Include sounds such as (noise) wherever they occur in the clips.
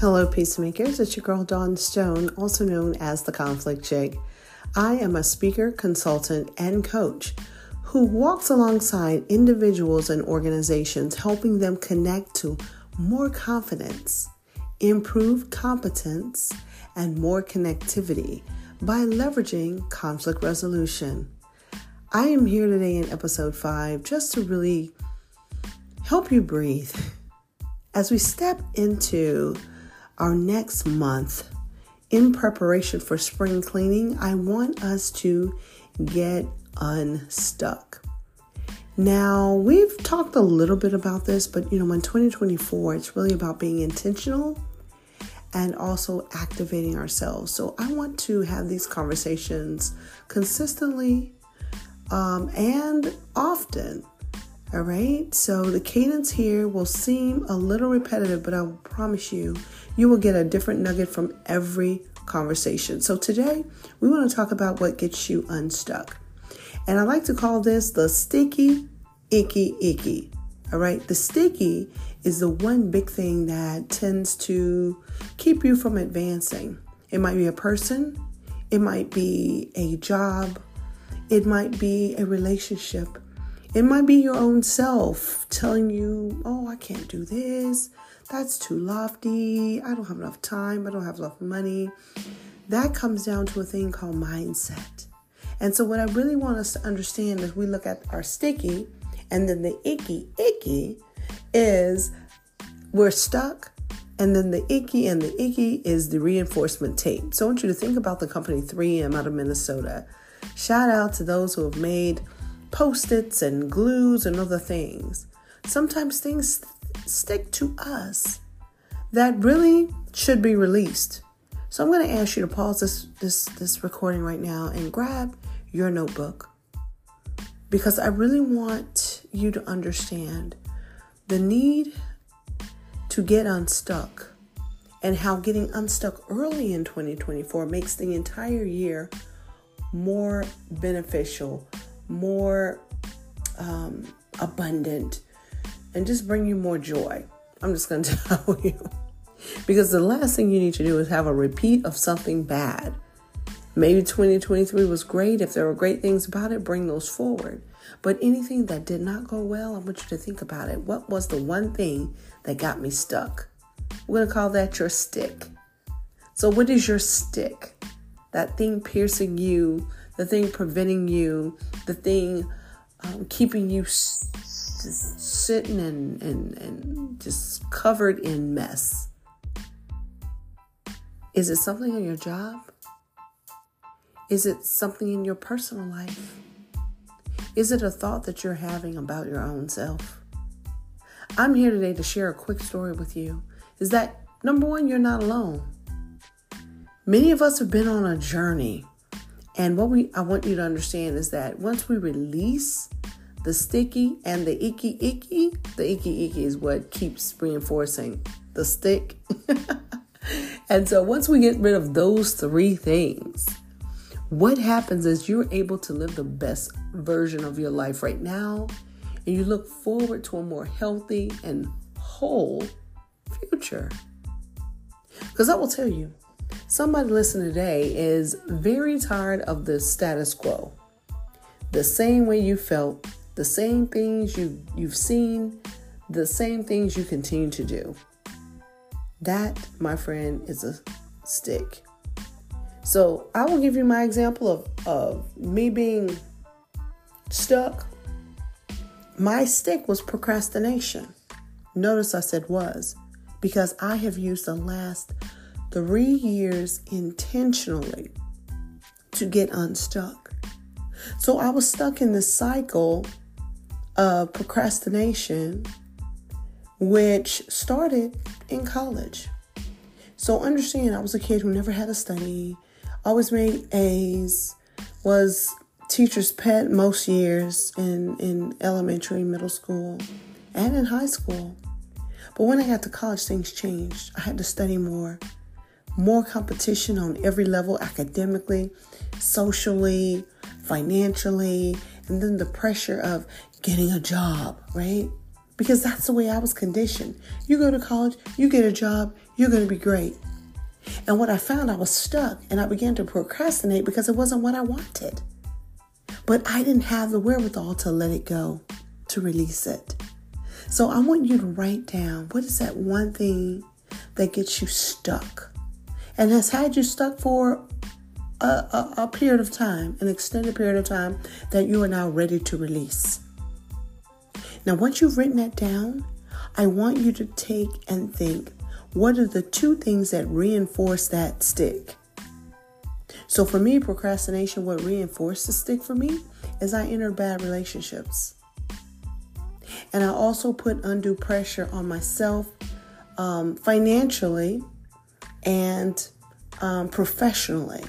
Hello, peacemakers. It's your girl Dawn Stone, also known as the Conflict Chick. I am a speaker, consultant, and coach who walks alongside individuals and organizations, helping them connect to more confidence, improved competence, and more connectivity by leveraging conflict resolution. I am here today in episode 5 just to really help you breathe as we step into our next month in preparation for spring cleaning. I want us to get unstuck. Now, we've talked a little bit about this, but you know, in 2024, it's really about being intentional and also activating ourselves. So, I want to have these conversations consistently um, and often. All right, so the cadence here will seem a little repetitive, but I will promise you, you will get a different nugget from every conversation. So, today we want to talk about what gets you unstuck. And I like to call this the sticky, icky, icky. All right. The sticky is the one big thing that tends to keep you from advancing. It might be a person, it might be a job, it might be a relationship, it might be your own self telling you, oh, I can't do this. That's too lofty. I don't have enough time. I don't have enough money. That comes down to a thing called mindset. And so, what I really want us to understand as we look at our sticky and then the icky, icky is we're stuck. And then the icky and the icky is the reinforcement tape. So I want you to think about the company 3M out of Minnesota. Shout out to those who have made post its and glues and other things. Sometimes things stick to us that really should be released. So I'm going to ask you to pause this this this recording right now and grab your notebook because I really want you to understand the need to get unstuck and how getting unstuck early in 2024 makes the entire year more beneficial, more um, abundant, and just bring you more joy. I'm just going (laughs) to tell you. Because the last thing you need to do is have a repeat of something bad. Maybe 2023 was great. If there were great things about it, bring those forward. But anything that did not go well, I want you to think about it. What was the one thing that got me stuck? We're going to call that your stick. So, what is your stick? That thing piercing you, the thing preventing you, the thing um, keeping you s- sitting and, and, and just covered in mess. Is it something in your job? Is it something in your personal life? Is it a thought that you're having about your own self? I'm here today to share a quick story with you. Is that number one, you're not alone. Many of us have been on a journey. And what we I want you to understand is that once we release the sticky and the icky icky, the icky icky is what keeps reinforcing the stick. (laughs) and so once we get rid of those three things, what happens is you're able to live the best version of your life right now, and you look forward to a more healthy and whole future. Because I will tell you, somebody listening today is very tired of the status quo. The same way you felt, the same things you, you've seen, the same things you continue to do. That, my friend, is a stick. So I will give you my example of, of me being stuck. My stick was procrastination. Notice I said was because I have used the last three years intentionally to get unstuck. So I was stuck in this cycle of procrastination, which started in college. So understand, I was a kid who never had to study, always made A's, was teacher's pet most years in, in elementary, middle school, and in high school. But when I got to college, things changed. I had to study more, more competition on every level academically, socially, financially, and then the pressure of getting a job, right? because that's the way I was conditioned. You go to college, you get a job, you're going to be great. And what I found, I was stuck and I began to procrastinate because it wasn't what I wanted. But I didn't have the wherewithal to let it go, to release it. So I want you to write down what is that one thing that gets you stuck and has had you stuck for a, a, a, period of time, an extended period of time that you are now ready to release. Now, once you've written that down, I want you to take and think what are the two things that reinforce that stick? So, for me, procrastination, what reinforced the stick for me is I entered bad relationships. And I also put undue pressure on myself um, financially and um, professionally.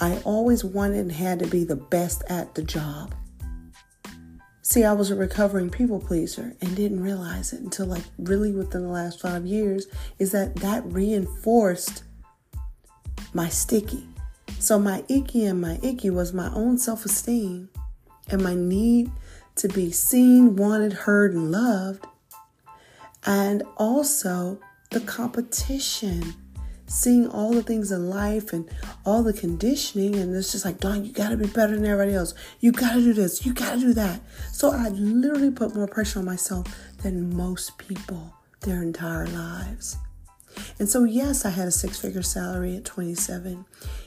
I always wanted and had to be the best at the job. See, I was a recovering people pleaser and didn't realize it until like really within the last five years is that that reinforced my sticky. So my icky and my icky was my own self-esteem and my need to be seen, wanted, heard, and loved. And also the competition seeing all the things in life and all the conditioning, and it's just like, Dawn, you gotta be better than everybody else. You gotta do this, you gotta do that. So I literally put more pressure on myself than most people their entire lives. And so, yes, I had a six figure salary at 27.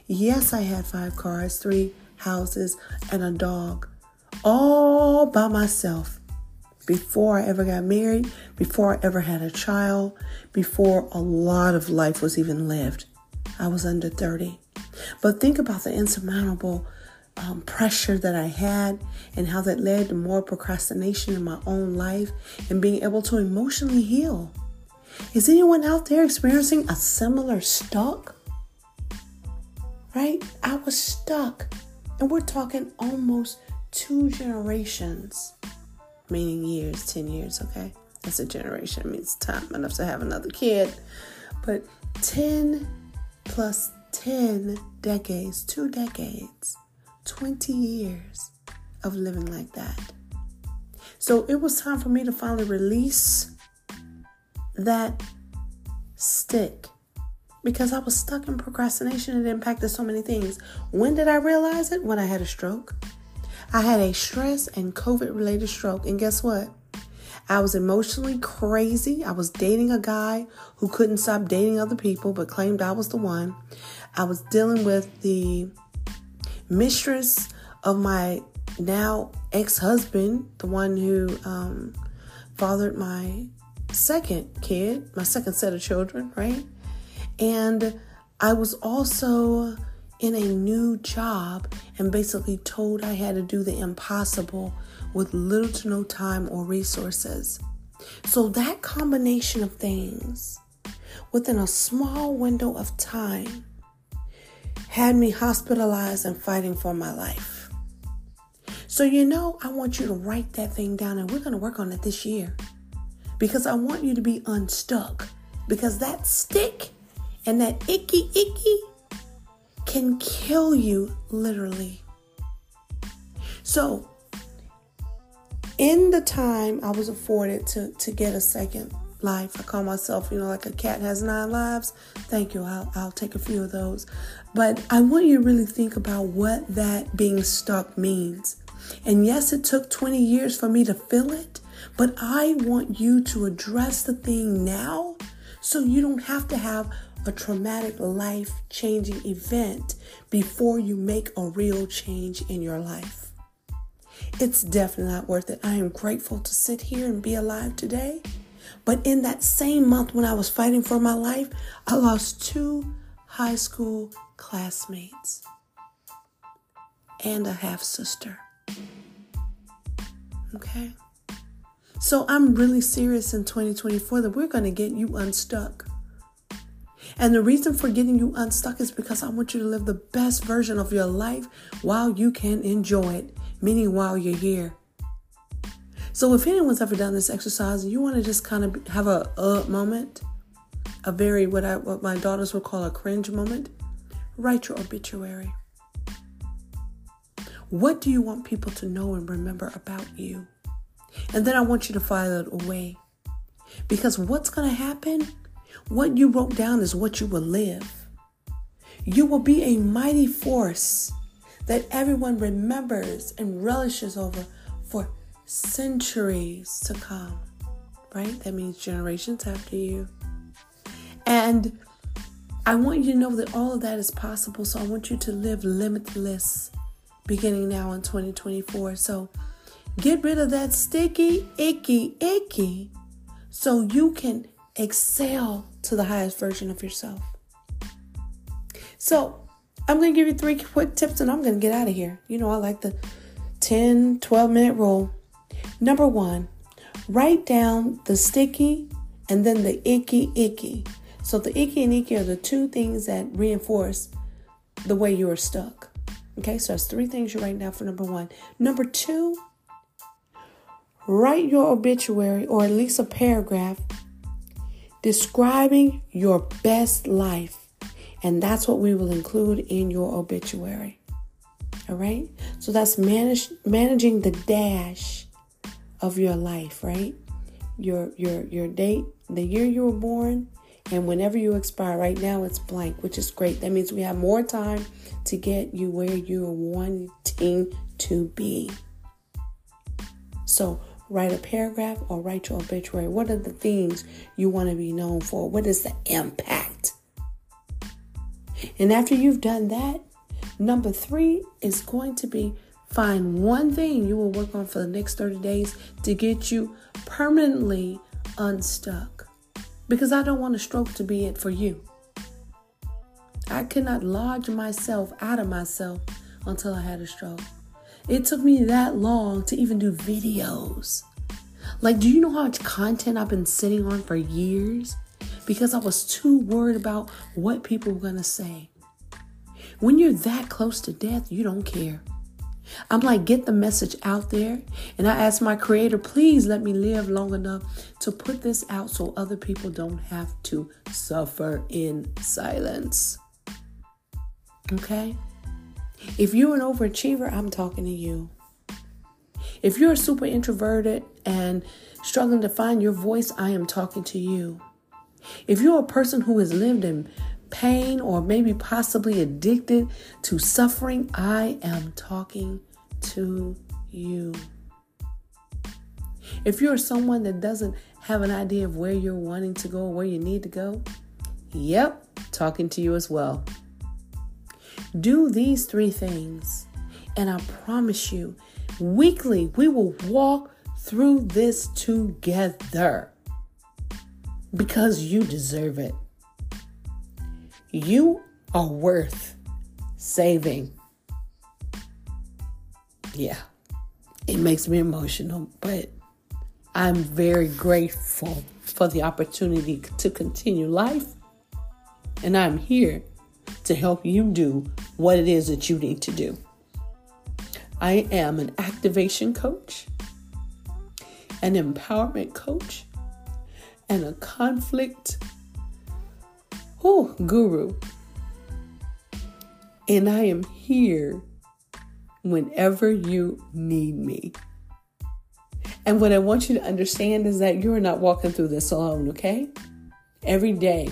Yes, I had five cars, three houses, and a dog all by myself before I ever got married, before I ever had a child, before a lot of life was even lived. I was under 30. But think about the insurmountable um, pressure that I had and how that led to more procrastination in my own life and being able to emotionally heal. Is anyone out there experiencing a similar stuck? Right? I was stuck. And we're talking almost two generations meaning years, 10 years, okay? That's a generation, it means time enough to have another kid. But 10 plus 10 decades, two decades, 20 years of living like that. So it was time for me to finally release that stick because I was stuck in procrastination. It impacted so many things. When did I realize it? When I had a stroke. I had a stress and COVID related stroke. And guess what? I was emotionally crazy. I was dating a guy who couldn't stop dating other people but claimed I was the one. I was dealing with the mistress of my now ex husband, the one who um, fathered my second kid, my second set of children, right? And I was also in a new job and basically told I had to do the impossible with little to no time or resources. So, that combination of things within a small window of time had me hospitalized and fighting for my life. So, you know, I want you to write that thing down and we're going to work on it this year because I want you to be unstuck because that stick and that icky, icky can kill you literally. So, in the time I was afforded to, to get a second life, I call myself, you know, like a cat has nine lives. Thank you. I'll, I'll take a few of those. But I want you to really think about what that being stuck means. And yes, it took 20 years for me to feel it, but I want you to address the thing now so you don't have to have a traumatic life changing event before you make a real change in your life. It's definitely not worth it. I am grateful to sit here and be alive today. But in that same month when I was fighting for my life, I lost two high school classmates and a half sister. Okay? So I'm really serious in 2024 that we're going to get you unstuck. And the reason for getting you unstuck is because I want you to live the best version of your life while you can enjoy it, meaning while you're here. So if anyone's ever done this exercise and you want to just kind of have a uh moment, a very what I what my daughters would call a cringe moment, write your obituary. What do you want people to know and remember about you? And then I want you to file it away. Because what's going to happen? What you wrote down is what you will live. You will be a mighty force that everyone remembers and relishes over for centuries to come. Right? That means generations after you. And I want you to know that all of that is possible. So I want you to live limitless beginning now in 2024. So get rid of that sticky, icky, icky so you can excel to the highest version of yourself. So I'm going to give you three quick tips and I'm going to get out of here. You know, I like the 10, 12 minute rule. Number one, write down the sticky and then the icky, icky. So the icky and icky are the two things that reinforce the way you are stuck. Okay, so that's three things you write down for number one. Number two, write your obituary or at least a paragraph describing your best life. And that's what we will include in your obituary. All right? So that's manage, managing the dash of your life, right? Your your your date, the year you were born, and whenever you expire, right now it's blank, which is great. That means we have more time to get you where you're wanting to be. So write a paragraph or write your obituary. What are the things you want to be known for? What is the impact? And after you've done that, number three is going to be find one thing you will work on for the next 30 days to get you permanently unstuck because I don't want a stroke to be it for you. I could not lodge myself out of myself until I had a stroke. It took me that long to even do videos. Like, do you know how much content I've been sitting on for years? Because I was too worried about what people were going to say. When you're that close to death, you don't care. I'm like, get the message out there. And I ask my creator, please let me live long enough to put this out so other people don't have to suffer in silence. Okay? If you're an overachiever, I'm talking to you. If you're super introverted and struggling to find your voice, I am talking to you. If you're a person who has lived in pain or maybe possibly addicted to suffering, I am talking to you. If you're someone that doesn't have an idea of where you're wanting to go or where you need to go, yep, talking to you as well. Do these three things, and I promise you, weekly we will walk through this together because you deserve it. You are worth saving. Yeah, it makes me emotional, but I'm very grateful for the opportunity to continue life. And I'm here to help you do what it is that you need to do. I am an activation coach, an empowerment coach, and a conflict oh, guru. And I am here whenever you need me. And what I want you to understand is that you're not walking through this alone, okay? Every day,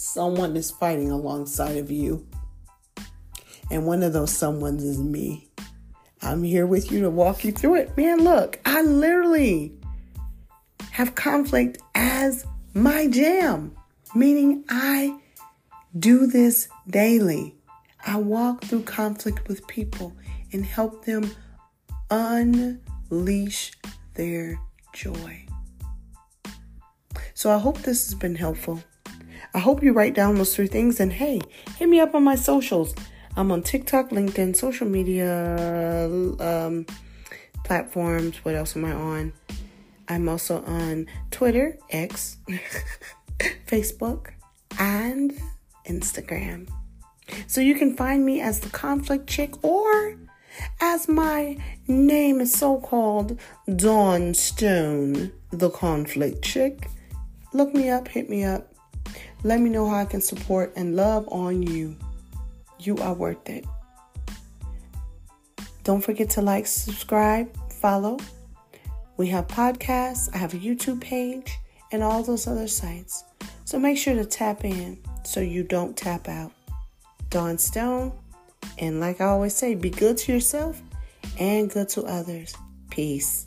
someone is fighting alongside of you. And one of those someones is me. I'm here with you to walk you through it. Man, look, I literally have conflict as my jam, meaning I do this daily. I walk through conflict with people and help them unleash their joy. So I hope this has been helpful. I hope you write down those three things and hey, hit me up on my socials. I'm on TikTok, LinkedIn, social media um, platforms. What else am I on? I'm also on Twitter, X, (laughs) Facebook, and Instagram. So you can find me as the conflict chick or as my name is so called Dawn Stone, the conflict chick. Look me up, hit me up. Let me know how I can support and love on you. You are worth it. Don't forget to like, subscribe, follow We have podcasts, I have a YouTube page, and all those other sites. So make sure to tap in so you don't tap out. Dawn Stone, and like I always say, be good to yourself and good to others. Peace.